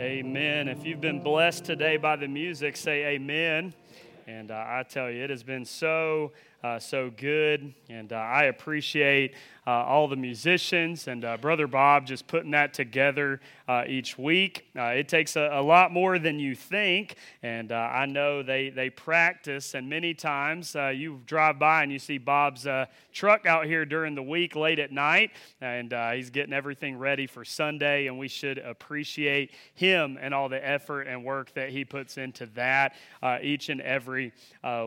Amen. If you've been blessed today by the music, say amen. And uh, I tell you, it has been so, uh, so good. And uh, I appreciate uh, all the musicians and uh, Brother Bob just putting that together uh, each week. Uh, it takes a, a, lot more than you think, and I know they, they practice, and many times you drive by and you see Bob's truck out here during the week late at night, and he's getting everything ready for Sunday, and we should appreciate him and all the effort and work that he puts into that each and every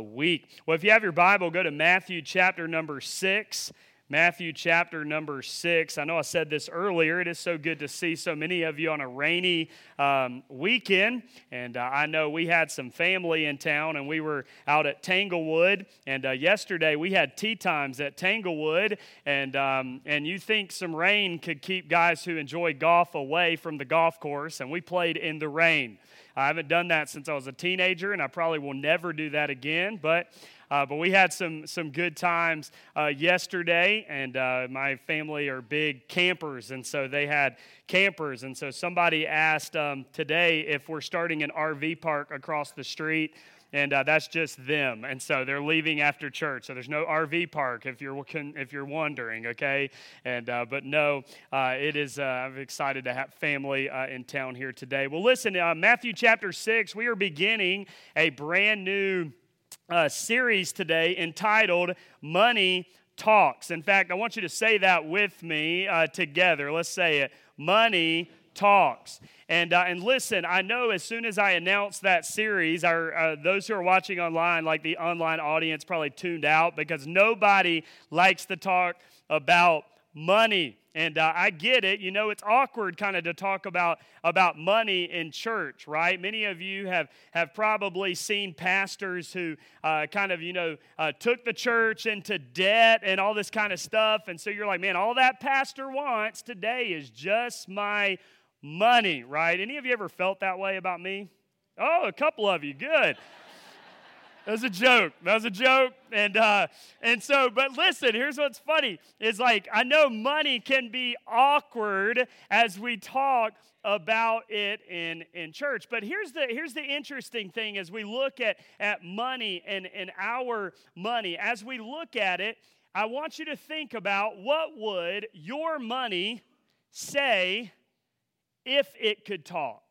week. Well, if you have your Bible, go to Matthew chapter number 6. Matthew chapter number six. I know I said this earlier. It is so good to see so many of you on a rainy um, weekend. And uh, I know we had some family in town and we were out at Tanglewood. And uh, yesterday we had tee times at Tanglewood. And, um, and you think some rain could keep guys who enjoy golf away from the golf course. And we played in the rain. I haven't done that since I was a teenager, and I probably will never do that again. But uh, but we had some some good times uh, yesterday, and uh, my family are big campers, and so they had campers. And so somebody asked um, today if we're starting an RV park across the street and uh, that's just them. And so they're leaving after church. So there's no RV park if you're if you're wondering, okay? And uh, but no, uh, it is. Uh, I'm excited to have family uh, in town here today. Well, listen, uh, Matthew chapter six. We are beginning a brand new uh, series today entitled Money Talks. In fact, I want you to say that with me uh, together. Let's say it Money Talks. And, uh, and listen, I know as soon as I announced that series, our, uh, those who are watching online, like the online audience, probably tuned out because nobody likes to talk about money. And uh, I get it. You know, it's awkward kind of to talk about, about money in church, right? Many of you have, have probably seen pastors who uh, kind of, you know, uh, took the church into debt and all this kind of stuff. And so you're like, man, all that pastor wants today is just my money, right? Any of you ever felt that way about me? Oh, a couple of you. Good. That was a joke. That was a joke. And uh, and so, but listen, here's what's funny: is like I know money can be awkward as we talk about it in, in church. But here's the here's the interesting thing as we look at, at money and, and our money, as we look at it, I want you to think about what would your money say if it could talk?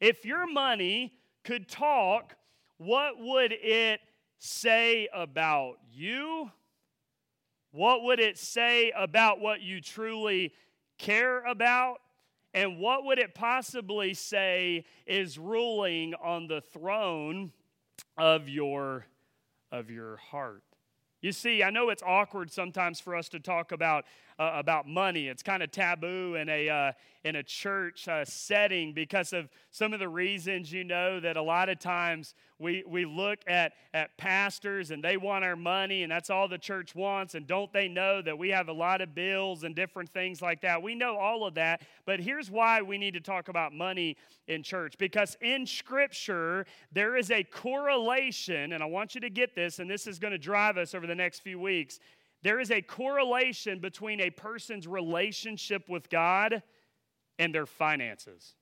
If your money could talk, what would it say about you? What would it say about what you truly care about? And what would it possibly say is ruling on the throne of your, of your heart? You see, I know it's awkward sometimes for us to talk about uh, about money. It's kind of taboo in a, uh, in a church uh, setting because of some of the reasons you know that a lot of times we, we look at, at pastors and they want our money and that's all the church wants. And don't they know that we have a lot of bills and different things like that? We know all of that. But here's why we need to talk about money in church because in Scripture, there is a correlation, and I want you to get this, and this is going to drive us over the next few weeks there is a correlation between a person's relationship with God and their finances.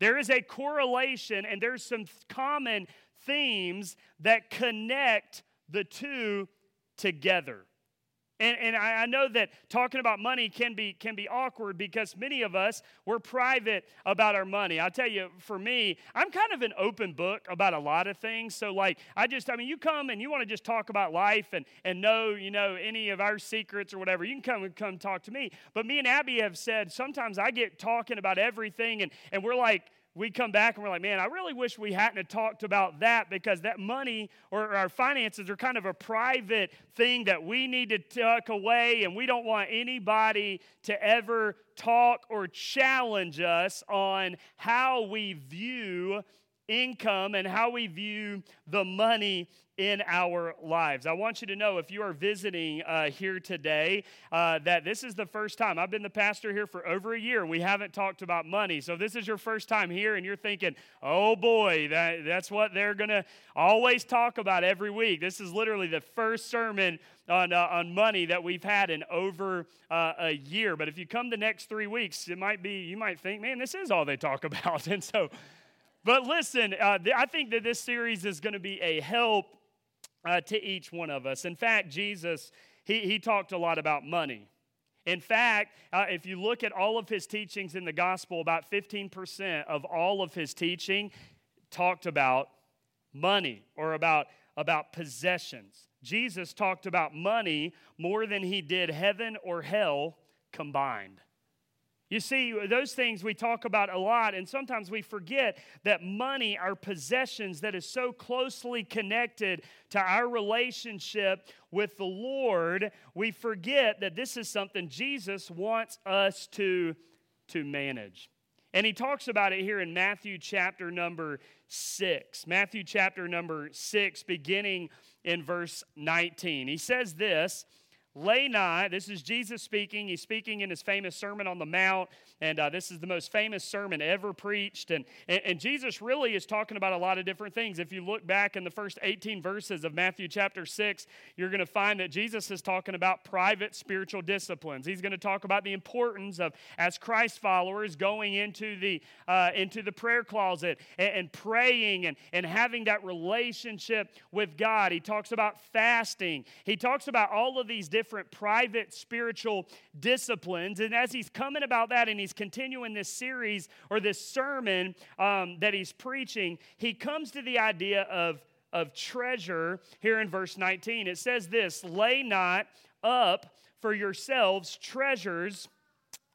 There is a correlation, and there's some common themes that connect the two together. And, and I, know that talking about money can be, can be awkward because many of us, we're private about our money. I'll tell you, for me, I'm kind of an open book about a lot of things. So, like, I just, I mean, you come and you want to just talk about life and, and know, you know, any of our secrets or whatever, you can come and come talk to me. But me and Abby have said sometimes I get talking about everything and, and we're like, we come back and we're like, man, I really wish we hadn't talked about that because that money or our finances are kind of a private thing that we need to tuck away, and we don't want anybody to ever talk or challenge us on how we view income and how we view the money in our lives. I want you to know if you are visiting uh, here today uh, that this is the first time. I've been the pastor here for over a year we haven't talked about money. So this is your first time here and you're thinking, oh boy, that, that's what they're going to always talk about every week. This is literally the first sermon on, uh, on money that we've had in over uh, a year. But if you come the next three weeks, it might be, you might think, man, this is all they talk about. And so, but listen, uh, I think that this series is going to be a help uh, to each one of us. In fact, Jesus, he, he talked a lot about money. In fact, uh, if you look at all of his teachings in the gospel, about 15% of all of his teaching talked about money or about, about possessions. Jesus talked about money more than he did heaven or hell combined. You see, those things we talk about a lot, and sometimes we forget that money, our possessions, that is so closely connected to our relationship with the Lord, we forget that this is something Jesus wants us to, to manage. And he talks about it here in Matthew chapter number six. Matthew chapter number six, beginning in verse 19. He says this lay nigh. This is Jesus speaking. He's speaking in his famous Sermon on the Mount, and uh, this is the most famous sermon ever preached. And, and, and, Jesus really is talking about a lot of different things. If you look back in the first 18 verses of Matthew chapter 6, you're going to find that Jesus is talking about private spiritual disciplines. He's going to talk about the importance of, as Christ followers, going into the, uh, into the prayer closet and, and praying and, and having that relationship with God. He talks about fasting. He talks about all of these different different private spiritual disciplines. And as he's coming about that and he's continuing this series or this sermon um, that he's preaching, he comes to the idea of, of treasure here in verse 19. It says this Lay not up for yourselves treasures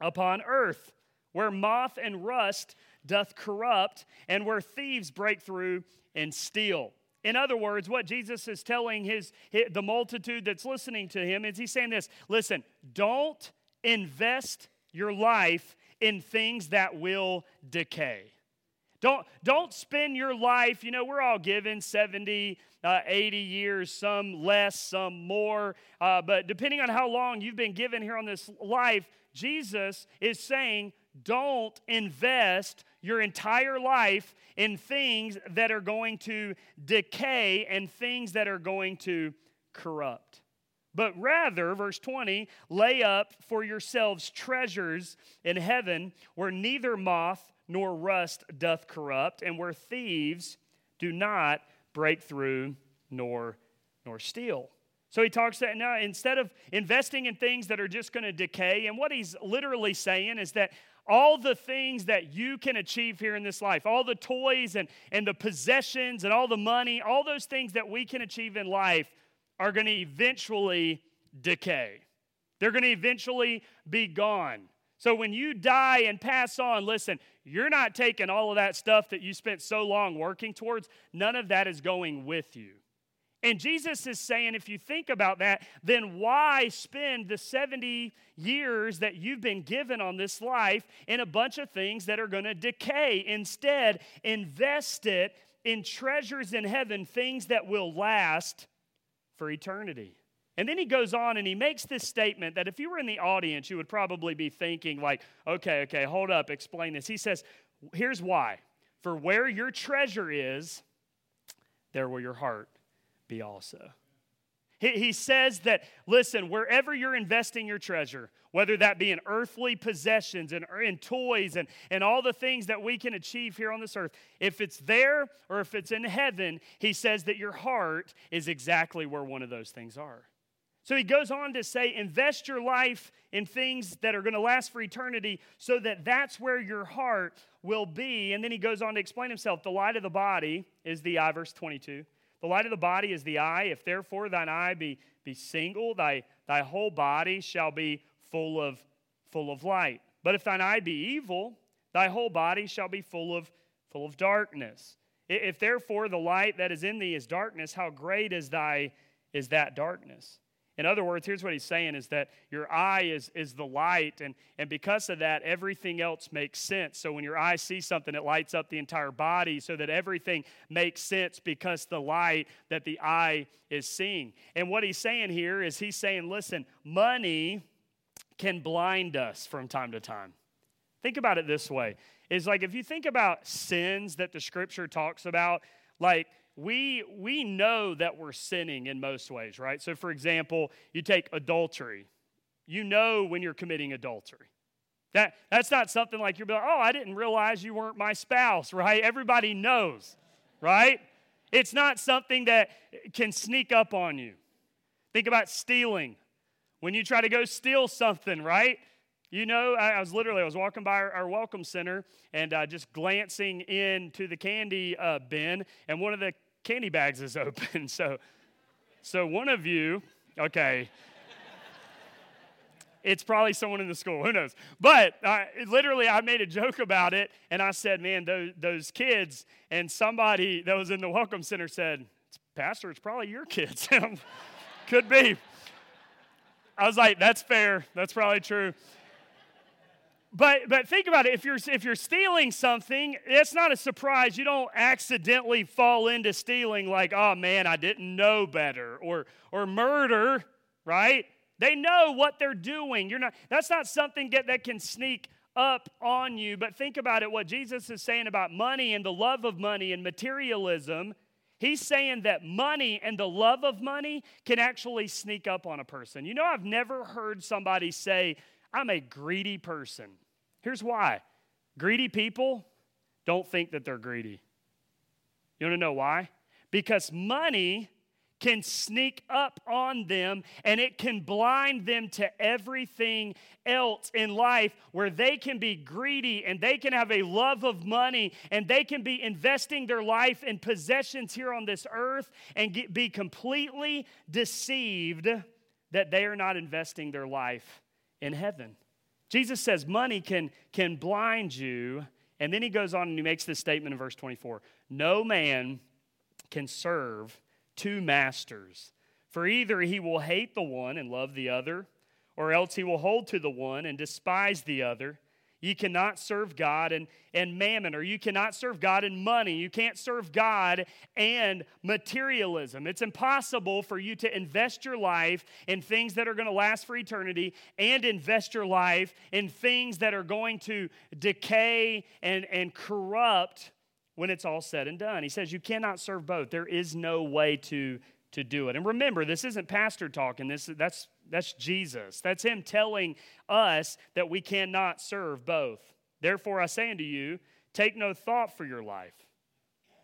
upon earth, where moth and rust doth corrupt, and where thieves break through and steal. In other words, what Jesus is telling his, the multitude that's listening to him is he's saying this listen, don't invest your life in things that will decay. Don't, don't spend your life, you know, we're all given 70, uh, 80 years, some less, some more. Uh, but depending on how long you've been given here on this life, Jesus is saying, don't invest your entire life in things that are going to decay and things that are going to corrupt. But rather, verse 20, lay up for yourselves treasures in heaven where neither moth nor rust doth corrupt, and where thieves do not break through nor, nor steal. So he talks that now instead of investing in things that are just going to decay, and what he's literally saying is that all the things that you can achieve here in this life, all the toys and, and the possessions and all the money, all those things that we can achieve in life are going to eventually decay. They're going to eventually be gone. So when you die and pass on, listen, you're not taking all of that stuff that you spent so long working towards, none of that is going with you. And Jesus is saying, if you think about that, then why spend the 70 years that you've been given on this life in a bunch of things that are going to decay? Instead, invest it in treasures in heaven, things that will last for eternity. And then he goes on and he makes this statement that if you were in the audience, you would probably be thinking, like, okay, okay, hold up, explain this. He says, here's why. For where your treasure is, there will your heart be also. He, he says that, listen, wherever you're investing your treasure, whether that be in earthly possessions and in toys and, and all the things that we can achieve here on this earth, if it's there or if it's in heaven, he says that your heart is exactly where one of those things are. So he goes on to say, invest your life in things that are going to last for eternity so that that's where your heart will be. And then he goes on to explain himself. The light of the body is the eye, verse 22. The light of the body is the eye. If therefore thine eye be, be single, thy, thy whole body shall be full of, full of light. But if thine eye be evil, thy whole body shall be full of, full of darkness. If therefore the light that is in thee is darkness, how great is thy is that darkness? In other words, here's what he's saying is that your eye is, is the light, and, and because of that, everything else makes sense. So when your eye sees something, it lights up the entire body so that everything makes sense because the light that the eye is seeing. And what he's saying here is he's saying, listen, money can blind us from time to time. Think about it this way is like if you think about sins that the scripture talks about, like we we know that we're sinning in most ways, right? So for example, you take adultery. You know when you're committing adultery. That that's not something like you're like, "Oh, I didn't realize you weren't my spouse," right? Everybody knows, right? It's not something that can sneak up on you. Think about stealing. When you try to go steal something, right? You know, I, was literally I was walking by our, our welcome center and uh, just glancing into the candy uh, bin, and one of the candy bags is open. So, so one of you, okay. it's probably someone in the school who knows but uh, literally i made a joke about it and i said man those, those kids and somebody that was in the welcome center said pastor it's probably your kids could be i was like that's fair that's probably true but but think about it. If you're if you're stealing something, it's not a surprise. You don't accidentally fall into stealing like, oh man, I didn't know better, or or murder, right? They know what they're doing. You're not. That's not something that, that can sneak up on you. But think about it. What Jesus is saying about money and the love of money and materialism. He's saying that money and the love of money can actually sneak up on a person. You know, I've never heard somebody say I'm a greedy person. Here's why greedy people don't think that they're greedy. You want to know why? Because money can sneak up on them and it can blind them to everything else in life where they can be greedy and they can have a love of money and they can be investing their life in possessions here on this earth and get, be completely deceived that they are not investing their life in heaven. Jesus says money can, can blind you. And then he goes on and he makes this statement in verse 24 No man can serve two masters, for either he will hate the one and love the other, or else he will hold to the one and despise the other. You cannot serve God and, and mammon, or you cannot serve God and money. You can't serve God and materialism. It's impossible for you to invest your life in things that are going to last for eternity and invest your life in things that are going to decay and, and corrupt when it's all said and done. He says you cannot serve both. There is no way to, to do it. And remember, this isn't pastor talking. This, that's that's Jesus. That's Him telling us that we cannot serve both. Therefore, I say unto you, take no thought for your life,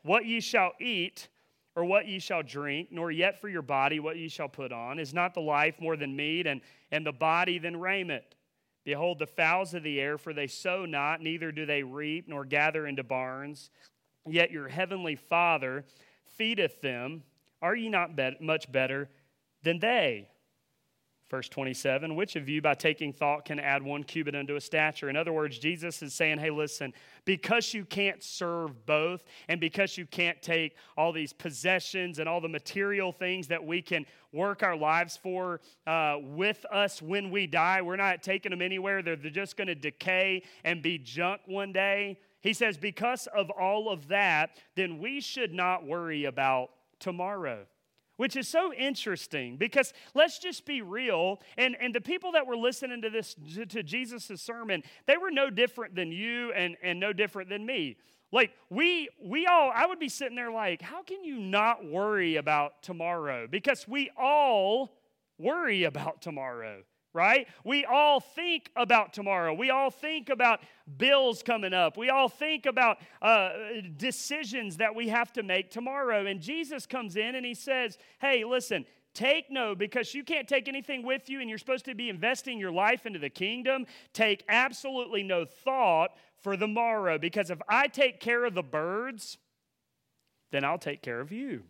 what ye shall eat, or what ye shall drink, nor yet for your body what ye shall put on. Is not the life more than meat, and, and the body than raiment? Behold, the fowls of the air, for they sow not, neither do they reap, nor gather into barns, yet your heavenly Father feedeth them. Are ye not bet- much better than they? Verse 27 Which of you, by taking thought, can add one cubit unto a stature? In other words, Jesus is saying, Hey, listen, because you can't serve both, and because you can't take all these possessions and all the material things that we can work our lives for uh, with us when we die, we're not taking them anywhere. They're, they're just going to decay and be junk one day. He says, Because of all of that, then we should not worry about tomorrow which is so interesting because let's just be real and, and the people that were listening to this to jesus' sermon they were no different than you and, and no different than me. Like we we all i would be sitting there like how can you not worry about tomorrow? Because we all worry about tomorrow right? We all think about tomorrow. We all think about bills coming up. We all think about uh, decisions that we have to make tomorrow. And Jesus comes in and he says, Hey, listen, Take no, because you can't take anything with you and you're supposed to be investing your life into the kingdom. Take absolutely no thought for the morrow, because if I take care of the birds, then I'll take care of you.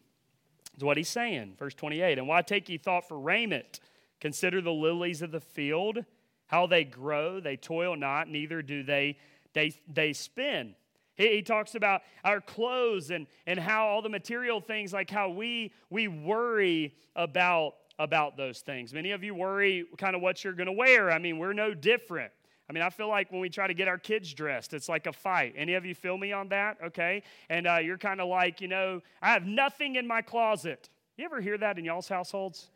Is what he's saying. Verse 28 And why take ye thought for raiment? Consider the lilies of the field, how they grow. They toil not, neither do they, they, they spin. He, he talks about our clothes and, and how all the material things, like how we, we worry about about those things. Many of you worry kind of what you're going to wear. I mean, we're no different. I mean, I feel like when we try to get our kids dressed, it's like a fight. Any of you feel me on that? Okay. And uh, you're kind of like, you know, I have nothing in my closet. You ever hear that in y'all's households?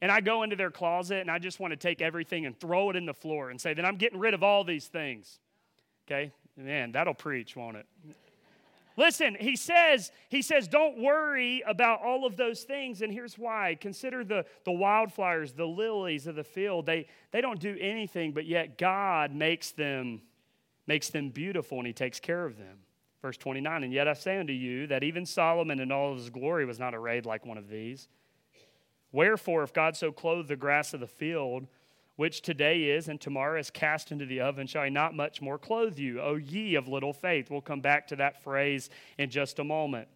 And I go into their closet and I just want to take everything and throw it in the floor and say, then I'm getting rid of all these things. Okay? Man, that'll preach, won't it? Listen, he says, he says, don't worry about all of those things, and here's why. Consider the, the wildflowers, the lilies of the field. They, they don't do anything, but yet God makes them, makes them beautiful and he takes care of them. Verse 29, and yet I say unto you that even Solomon in all his glory was not arrayed like one of these. Wherefore, if God so clothe the grass of the field, which today is and tomorrow is cast into the oven, shall he not much more clothe you, O ye of little faith? We'll come back to that phrase in just a moment.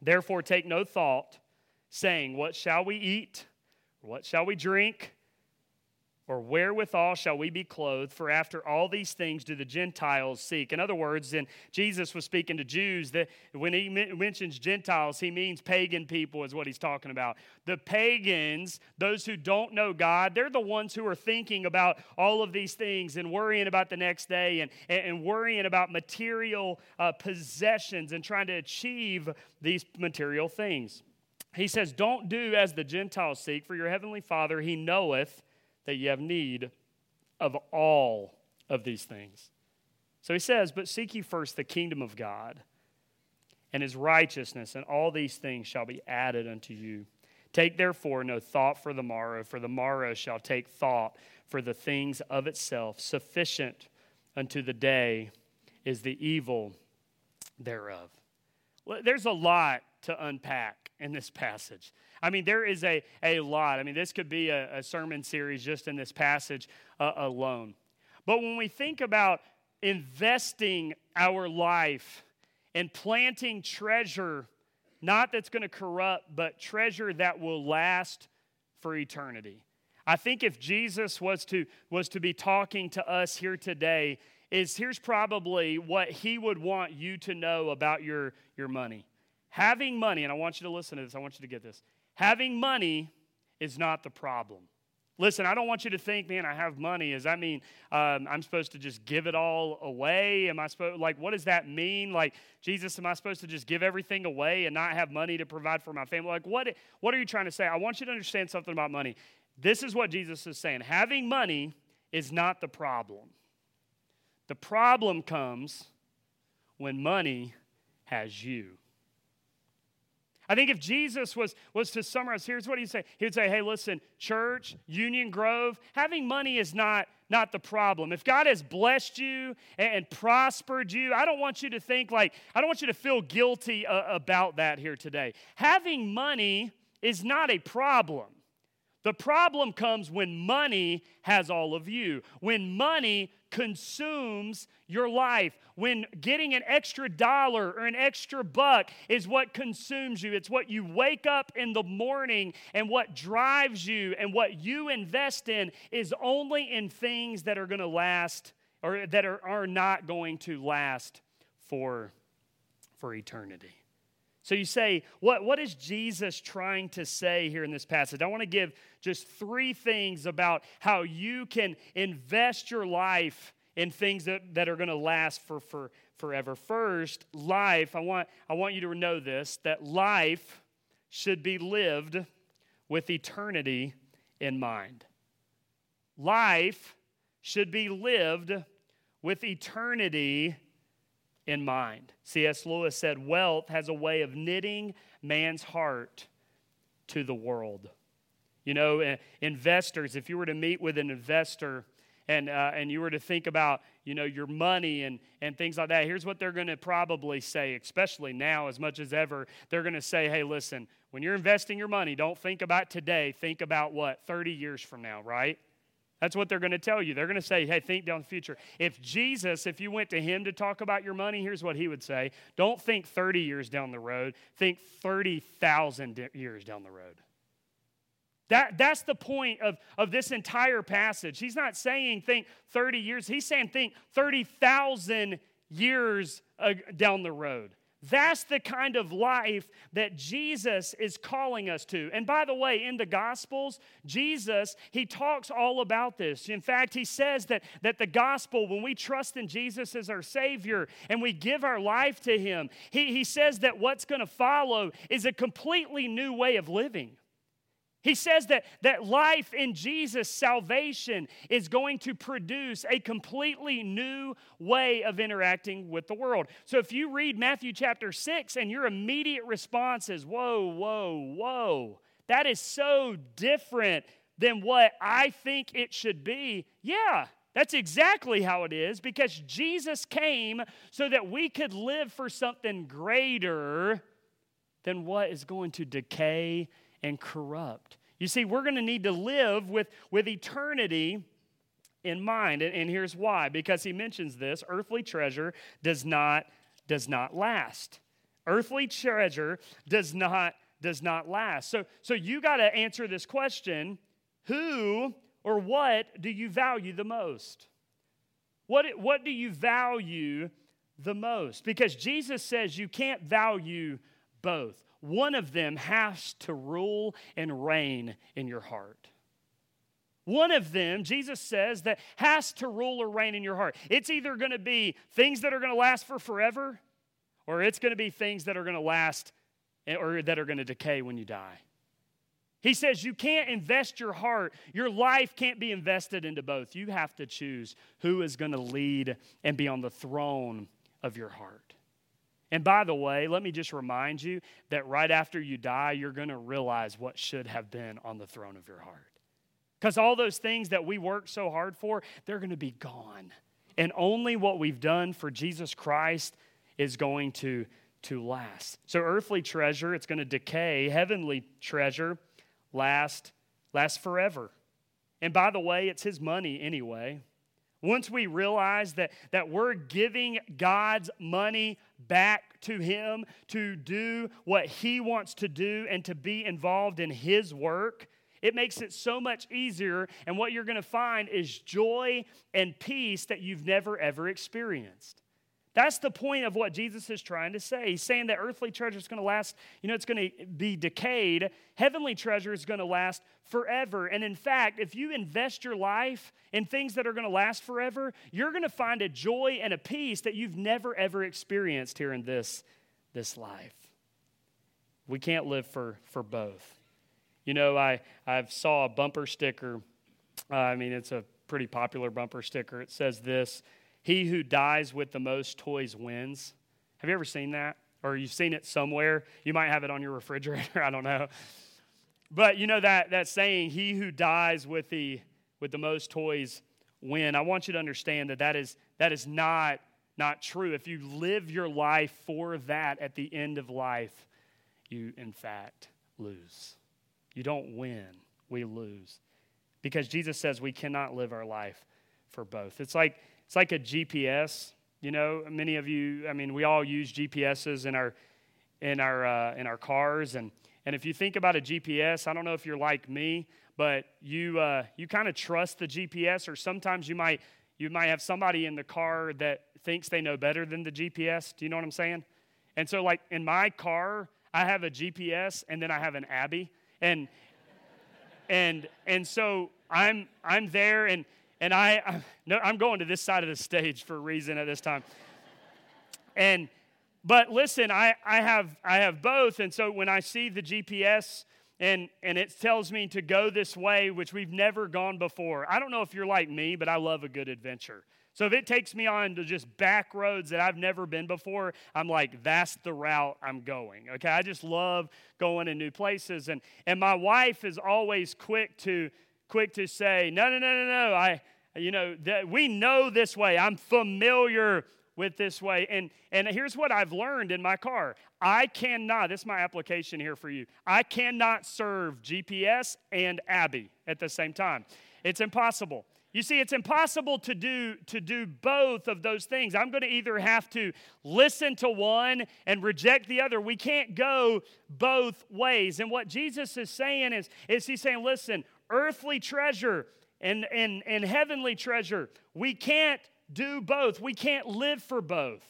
Therefore, take no thought, saying, What shall we eat? What shall we drink? Or wherewithal shall we be clothed? For after all these things do the Gentiles seek. In other words, and Jesus was speaking to Jews that when he mentions Gentiles, he means pagan people, is what he's talking about. The pagans, those who don't know God, they're the ones who are thinking about all of these things and worrying about the next day and, and worrying about material uh, possessions and trying to achieve these material things. He says, Don't do as the Gentiles seek, for your heavenly Father, he knoweth that you have need of all of these things. So he says, But seek ye first the kingdom of God and his righteousness, and all these things shall be added unto you. Take therefore no thought for the morrow, for the morrow shall take thought for the things of itself. Sufficient unto the day is the evil thereof. There's a lot to unpack in this passage. I mean, there is a, a lot. I mean, this could be a, a sermon series just in this passage uh, alone. But when we think about investing our life and planting treasure, not that's going to corrupt, but treasure that will last for eternity. I think if Jesus was to, was to be talking to us here today, is here's probably what he would want you to know about your, your money. Having money, and I want you to listen to this, I want you to get this. Having money is not the problem. Listen, I don't want you to think, man, I have money. Does that mean um, I'm supposed to just give it all away? Am I supposed, like, what does that mean? Like, Jesus, am I supposed to just give everything away and not have money to provide for my family? Like, what, what are you trying to say? I want you to understand something about money. This is what Jesus is saying having money is not the problem. The problem comes when money has you. I think if Jesus was, was to summarize, here's what he'd say. He would say, hey, listen, church, Union Grove, having money is not, not the problem. If God has blessed you and, and prospered you, I don't want you to think like, I don't want you to feel guilty uh, about that here today. Having money is not a problem. The problem comes when money has all of you, when money consumes your life, when getting an extra dollar or an extra buck is what consumes you. It's what you wake up in the morning and what drives you and what you invest in is only in things that are going to last or that are, are not going to last for, for eternity. So you say, what, what is Jesus trying to say here in this passage? I want to give just three things about how you can invest your life in things that, that are going to last for, for forever. First, life, I want, I want you to know this that life should be lived with eternity in mind. Life should be lived with eternity in mind. C.S. Lewis said, Wealth has a way of knitting man's heart to the world. You know, investors, if you were to meet with an investor and, uh, and you were to think about, you know, your money and, and things like that, here's what they're going to probably say, especially now as much as ever. They're going to say, hey, listen, when you're investing your money, don't think about today, think about what, 30 years from now, right? That's what they're going to tell you. They're going to say, hey, think down the future. If Jesus, if you went to him to talk about your money, here's what he would say Don't think 30 years down the road, think 30,000 years down the road. That, that's the point of, of this entire passage. He's not saying think 30 years, he's saying think 30,000 years uh, down the road. That's the kind of life that Jesus is calling us to. And by the way, in the Gospels, Jesus, he talks all about this. In fact, he says that, that the gospel, when we trust in Jesus as our Savior and we give our life to him, he, he says that what's going to follow is a completely new way of living. He says that, that life in Jesus, salvation, is going to produce a completely new way of interacting with the world. So if you read Matthew chapter 6 and your immediate response is, whoa, whoa, whoa, that is so different than what I think it should be, yeah, that's exactly how it is because Jesus came so that we could live for something greater than what is going to decay and corrupt. You see, we're going to need to live with, with eternity in mind. And, and here's why because he mentions this earthly treasure does not, does not last. Earthly treasure does not, does not last. So, so you got to answer this question who or what do you value the most? What, what do you value the most? Because Jesus says you can't value both one of them has to rule and reign in your heart. One of them, Jesus says, that has to rule or reign in your heart. It's either going to be things that are going to last for forever, or it's going to be things that are going to last eh, or that are going to decay when you die. He says you can't invest your heart, your life can't be invested into both. You have to choose who is going to lead and be on the throne of your heart. And by the way, let me just remind you that right after you die, you're going to realize what should have been on the throne of your heart. Because all those things that we worked so hard for, they're going to be gone. And only what we've done for Jesus Christ is going to, to last. So, earthly treasure, it's going to decay. Heavenly treasure, last, last forever. And by the way, it's his money anyway. Once we realize that, that we're giving God's money back to Him to do what He wants to do and to be involved in His work, it makes it so much easier. And what you're going to find is joy and peace that you've never, ever experienced. That's the point of what Jesus is trying to say. He's saying that earthly treasure is going to last, you know, it's going to be decayed. Heavenly treasure is going to last forever. And in fact, if you invest your life in things that are going to last forever, you're going to find a joy and a peace that you've never ever experienced here in this, this life. We can't live for, for both. You know, I, I saw a bumper sticker. Uh, I mean, it's a pretty popular bumper sticker. It says this he who dies with the most toys wins. Have you ever seen that? Or you've seen it somewhere? You might have it on your refrigerator, I don't know. But you know that, that saying, he who dies with the, with the most toys win. I want you to understand that that is, that is not, not true. If you live your life for that at the end of life, you in fact lose. You don't win, we lose. Because Jesus says we cannot live our life for both. It's like it's like a GPS. You know, many of you, I mean, we all use GPSs in our in our uh, in our cars, and and if you think about a GPS, I don't know if you're like me, but you uh, you kind of trust the GPS, or sometimes you might you might have somebody in the car that thinks they know better than the GPS. Do you know what I'm saying? And so, like in my car, I have a GPS, and then I have an Abby, and and and so I'm I'm there, and and I, I no, I'm going to this side of the stage for a reason at this time. And but listen, I, I have I have both, and so when I see the GPS and and it tells me to go this way, which we've never gone before. I don't know if you're like me, but I love a good adventure. So if it takes me on to just back roads that I've never been before, I'm like, that's the route I'm going. Okay, I just love going in new places, and and my wife is always quick to quick to say, no, no, no, no, no. I you know, that we know this way. I'm familiar with this way. And, and here's what I've learned in my car I cannot, this is my application here for you. I cannot serve GPS and Abby at the same time. It's impossible. You see, it's impossible to do, to do both of those things. I'm going to either have to listen to one and reject the other. We can't go both ways. And what Jesus is saying is, is he's saying, listen, earthly treasure and, and, and heavenly treasure. We can't do both. We can't live for both.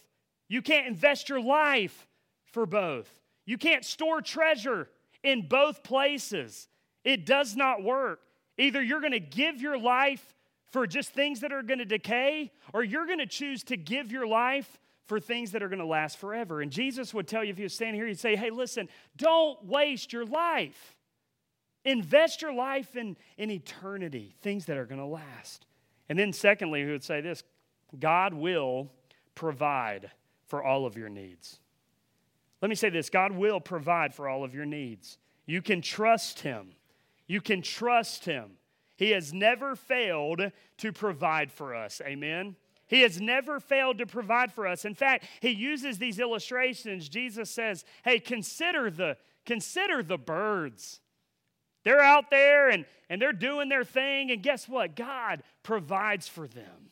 You can't invest your life for both. You can't store treasure in both places. It does not work. Either you're going to give your life for just things that are going to decay, or you're going to choose to give your life for things that are going to last forever. And Jesus would tell you if he was standing here, he'd say, Hey, listen, don't waste your life. Invest your life in, in eternity, things that are going to last. And then, secondly, he would say this God will provide for all of your needs. Let me say this God will provide for all of your needs. You can trust Him. You can trust Him. He has never failed to provide for us. Amen. He has never failed to provide for us. In fact, he uses these illustrations. Jesus says, "Hey, consider the consider the birds. They're out there and, and they're doing their thing, and guess what? God provides for them.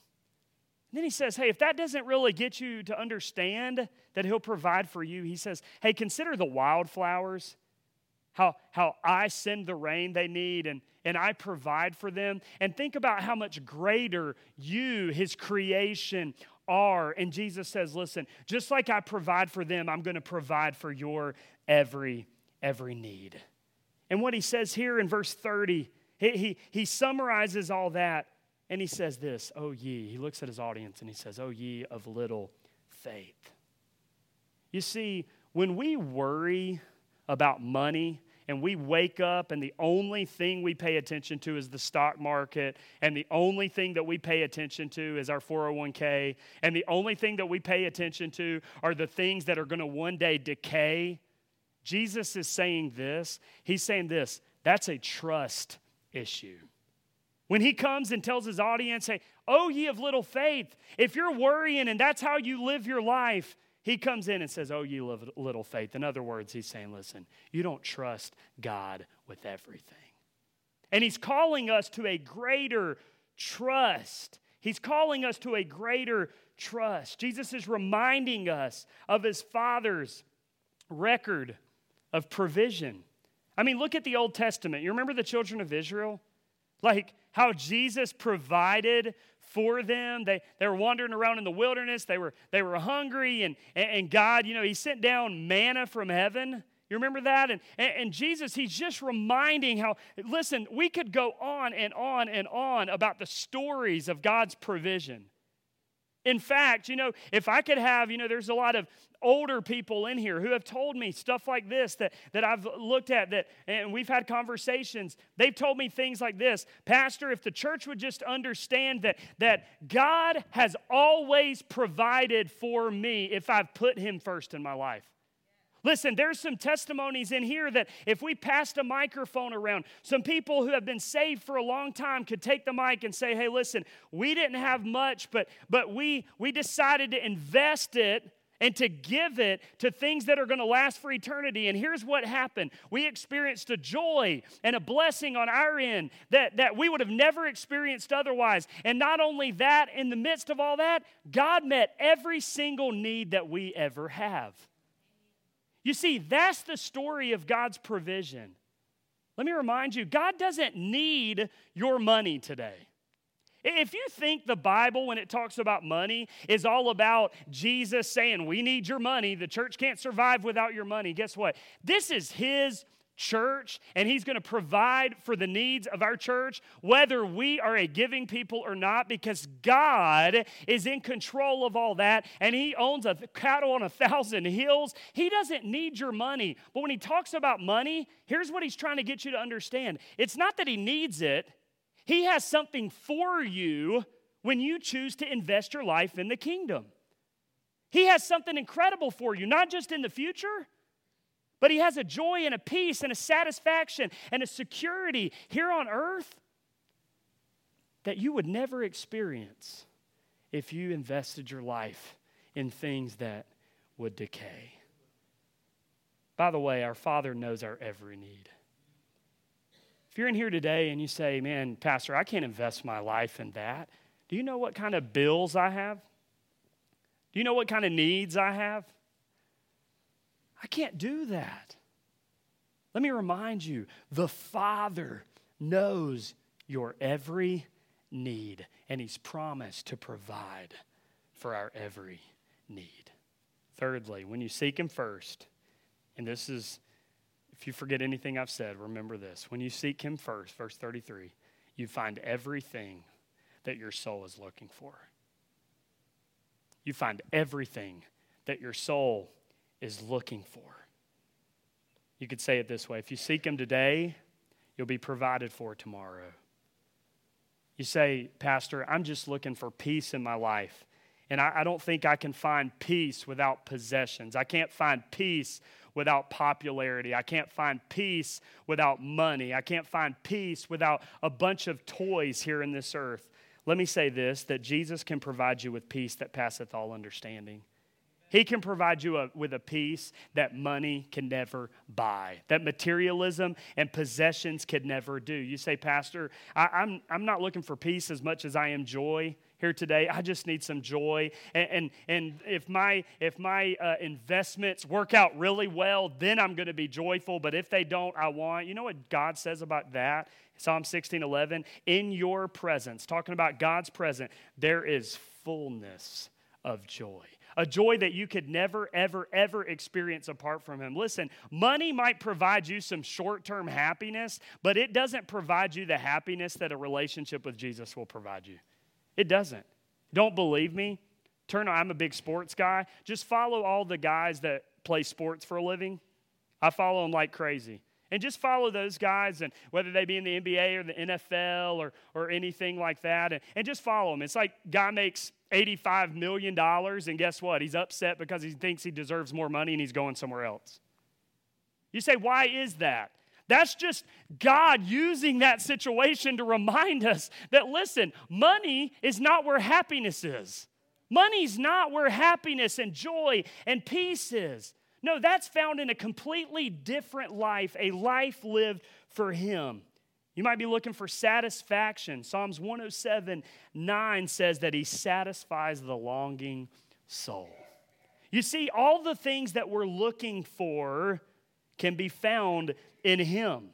And then he says, Hey, if that doesn't really get you to understand that he'll provide for you, he says, Hey, consider the wildflowers, how, how I send the rain they need and, and I provide for them. And think about how much greater you, his creation, are. And Jesus says, Listen, just like I provide for them, I'm going to provide for your every, every need. And what he says here in verse 30, he, he, he summarizes all that and he says this, Oh ye. He looks at his audience and he says, Oh ye of little faith. You see, when we worry about money, and we wake up and the only thing we pay attention to is the stock market and the only thing that we pay attention to is our 401k and the only thing that we pay attention to are the things that are going to one day decay Jesus is saying this. He's saying this that's a trust issue. When he comes and tells his audience, hey, oh, ye of little faith, if you're worrying and that's how you live your life, he comes in and says, oh, ye little faith. In other words, he's saying, listen, you don't trust God with everything. And he's calling us to a greater trust. He's calling us to a greater trust. Jesus is reminding us of his Father's record of provision. I mean, look at the Old Testament. You remember the children of Israel? Like how Jesus provided for them. They, they were wandering around in the wilderness. They were, they were hungry, and, and God, you know, He sent down manna from heaven. You remember that? And, and, Jesus, he's just reminding how, listen, we could go on and on and on about the stories of God's provision. In fact, you know, if I could have, you know, there's a lot of older people in here who have told me stuff like this that, that I've looked at that and we've had conversations. They've told me things like this Pastor, if the church would just understand that, that God has always provided for me if I've put Him first in my life. Listen, there's some testimonies in here that if we passed a microphone around, some people who have been saved for a long time could take the mic and say, "Hey, listen, we didn't have much, but but we we decided to invest it and to give it to things that are going to last for eternity. And here's what happened we experienced a joy and a blessing on our end that, that we would have never experienced otherwise. And not only that, in the midst of all that, God met every single need that we ever have. You see, that's the story of God's provision. Let me remind you God doesn't need your money today. If you think the Bible, when it talks about money, is all about Jesus saying, We need your money, the church can't survive without your money, guess what? This is His church, and He's going to provide for the needs of our church, whether we are a giving people or not, because God is in control of all that, and He owns a cattle on a thousand hills. He doesn't need your money. But when He talks about money, here's what He's trying to get you to understand it's not that He needs it, He has something for you when you choose to invest your life in the kingdom. He has something incredible for you, not just in the future but he has a joy and a peace and a satisfaction and a security here on earth that you would never experience if you invested your life in things that would decay. By the way, our Father knows our every need. If you're in here today and you say, Man, Pastor, I can't invest my life in that, do you know what kind of bills I have? Do you know what kind of needs I have? I can't do that. Let me remind you the Father knows your every need, and He's promised to provide for our every need. Thirdly, when you seek Him first, And this is, if you forget anything I've said, remember this. When you seek Him first, verse 33, you find everything that your soul is looking for. You find everything that your soul is looking for. You could say it this way if you seek Him today, you'll be provided for tomorrow. You say, Pastor, I'm just looking for peace in my life. And I, I, don't think I can find peace without possessions. I can't find peace without popularity. I can't find peace without money. I can't find peace without a bunch of toys here in this earth. Let me say this that Jesus can provide you with peace that passeth all understanding. He can provide you a, with a peace that money can never buy, that materialism and possessions could never do. You say, Pastor, I, I'm, I'm not looking for peace as much as I am joy here today. I just need some joy. And, and, and if my, if my uh, investments work out really well, then I'm going to be joyful. But if they don't, I want. You know what God says about that? Psalm 16 11. In your presence, talking about God's presence, there is fullness of joy a joy that you could never, ever, ever experience apart from Him. Listen, money might provide you some short term happiness, but it doesn't provide you the happiness that a relationship with Jesus will provide you. It doesn't. Don't believe me? Turn on, I'm a big sports guy. Just follow all the guys that play sports for a living. I follow them like crazy. And just follow those guys, and whether they be in the NBA or the NFL or, or anything like that, and, and just follow them. It's like guy makes $85 million, and guess what? He's upset because he thinks he deserves more money and he's going somewhere else. You say, why is that? That's just God using that situation to remind us that, listen, money is not where happiness is. Money's not where happiness and joy and peace is. No, that's found in a completely different life, a life lived for Him. You might be looking for satisfaction. Psalms 107 9 says that He satisfies the longing soul. You see, all the things that we're looking for can be found in Him.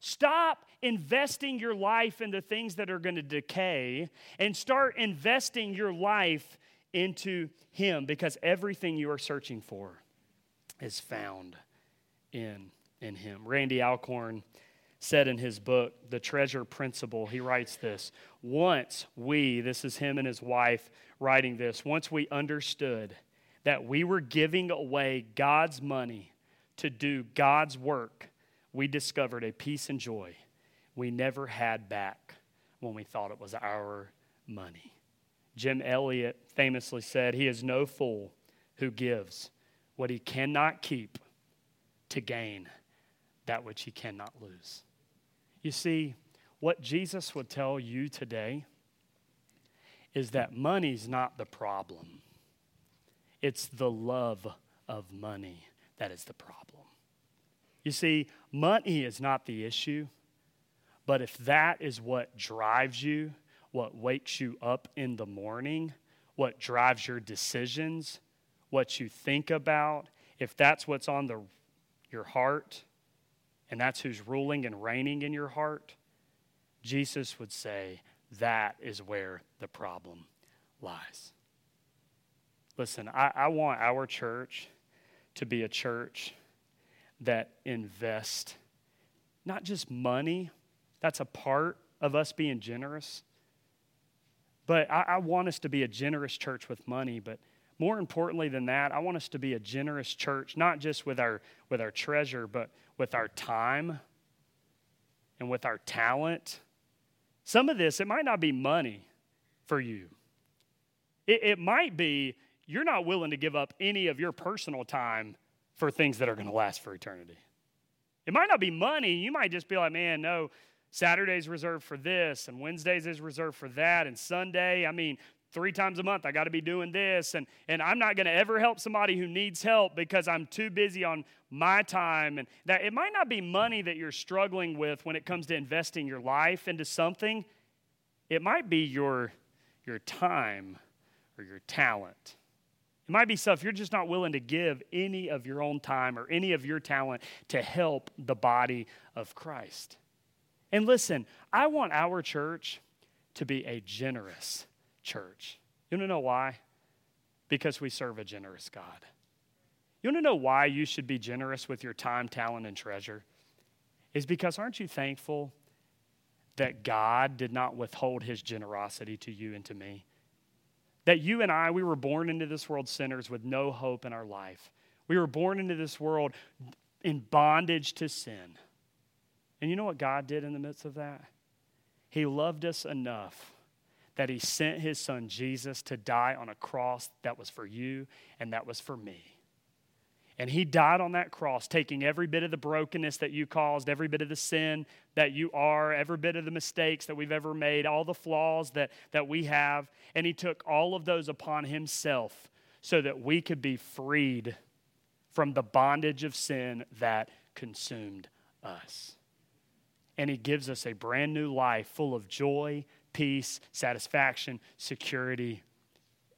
Stop investing your life into things that are going to decay and start investing your life into Him because everything you are searching for is found in, in Him. Randy Alcorn said in his book, The Treasure Principle, he writes this Once we, this is him and his wife writing this, once we understood that we were giving away God's money to do God's work, we discovered a peace and joy we never had back when we thought it was our money. Jim Elliot famously said, He is no fool who gives what he cannot keep to gain that which he cannot lose. You see, what Jesus would tell you today is that money's not the problem, it's the love of money that is the problem. You see, money is not the issue, but if that is what drives you, what wakes you up in the morning, what drives your decisions, what you think about, if that's what's on the, your heart, and that's who's ruling and reigning in your heart, Jesus would say that is where the problem lies. Listen, I, I want our church to be a church that invests not just money, that's a part of us being generous. But I, I, want us to be a generous church with money, but more importantly than that, I want us to be a generous church, not just with our, with our treasure, but with our time and with our talent. Some of this, it might not be money for you. It, it might be you're not willing to give up any of your personal time for things that are going to last for eternity. It might not be money. You might just be like, man, no, Saturday's reserved for this, and Wednesdays is reserved for that, and Sunday, I mean, three times a month i got to be doing this and, and i'm not going to ever help somebody who needs help because i'm too busy on my time and that it might not be money that you're struggling with when it comes to investing your life into something. It might be your your time or your talent. It might be stuff you're just not willing to give any of your own time or any of your talent to help the body of christ. And listen i want our church to be a generous church. You want to know why? Because we serve a generous God. You want to know why you should be generous with your time, talent, and treasure? Is because aren't you thankful that God did not withhold his generosity to you and to me? That you and I, we were born into this world sinners with no hope in our life. We were born into this world in bondage to sin. And you know what God did in the midst of that? He loved us enough that He sent His Son Jesus to die on a cross that was for you and that was for me. And He died on that cross, taking every bit of the brokenness that you caused, every bit of the sin that you are, every bit of the mistakes that we've ever made, all the flaws that, that we have. And He took all of those upon Himself so that we could be freed from the bondage of sin that consumed us. And He gives us a brand new life full of joy, peace, satisfaction, security,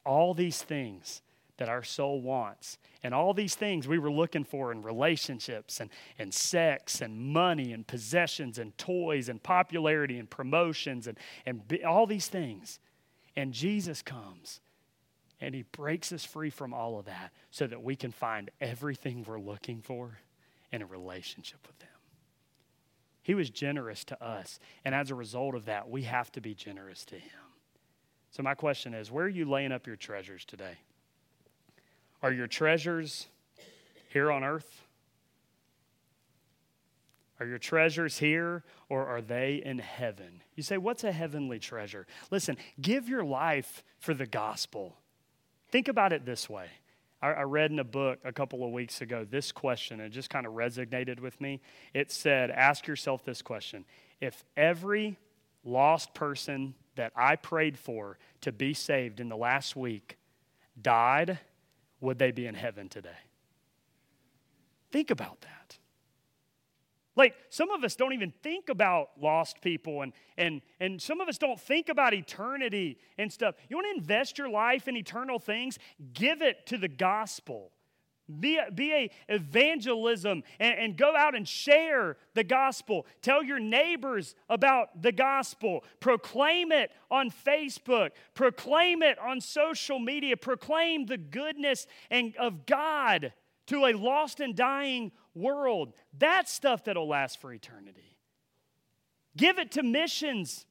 all these things that our soul wants. And all these things we were looking for in relationships and, and sex and money and possessions and toys and popularity and promotions and, and all these things. And Jesus comes and he breaks us free from all of that so that we can find everything we're looking for in a relationship with him. He was generous to us. And as a result of that, we have to be generous to Him. So, my question is where are you laying up your treasures today? Are your treasures here on earth? Are your treasures here or are they in heaven? You say, What's a heavenly treasure? Listen, give your life for the gospel. Think about it this way I, read in a book a couple of weeks ago this question, and it just kind of resonated with me. It said, Ask yourself this question If every lost person that I prayed for to be saved in the last week died, would they be in heaven today? Think about that. Like some of us don't even think about lost people and and and some of us don't think about eternity and stuff. You want to invest your life in eternal things? Give it to the gospel. Be a, be a evangelism and, and go out and share the gospel. Tell your neighbors about the gospel. Proclaim it on Facebook. Proclaim it on social media. Proclaim the goodness and, of God to a lost and dying world. That's stuff that'll last for eternity. Give it to missions,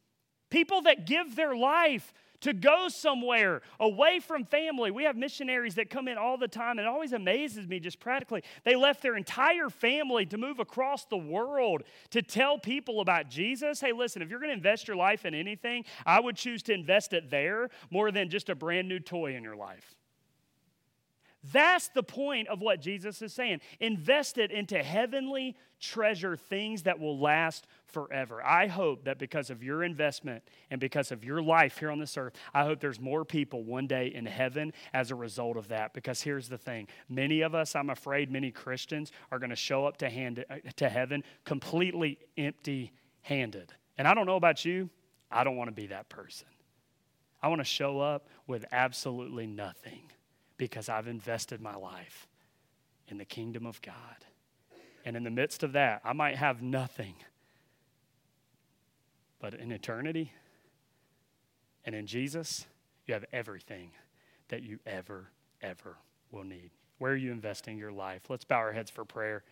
people that give their life to go somewhere away from family. We have missionaries that come in all the time, and it always amazes me just practically. They left their entire family to move across the world to tell people about Jesus. Hey, listen, if you're going to invest your life in anything, I would choose to invest it there more than just a brand new toy in your life. That's the point of what Jesus is saying. Invest it into heavenly treasure, things that will last forever. I hope that because of your investment and because of your life here on this earth, I hope there's more people one day in heaven as a result of that. Because here's the thing many of us, I'm afraid, many Christians are going to show up to, hand, uh, to heaven completely empty handed. And I don't know about you, I don't want to be that person. I want to show up with absolutely nothing because I've invested my life in the kingdom of God. And in the midst of that, I might have nothing. But in eternity and in Jesus, you have everything that you ever, ever will need. Where are you investing your life? Let's bow our heads for prayer.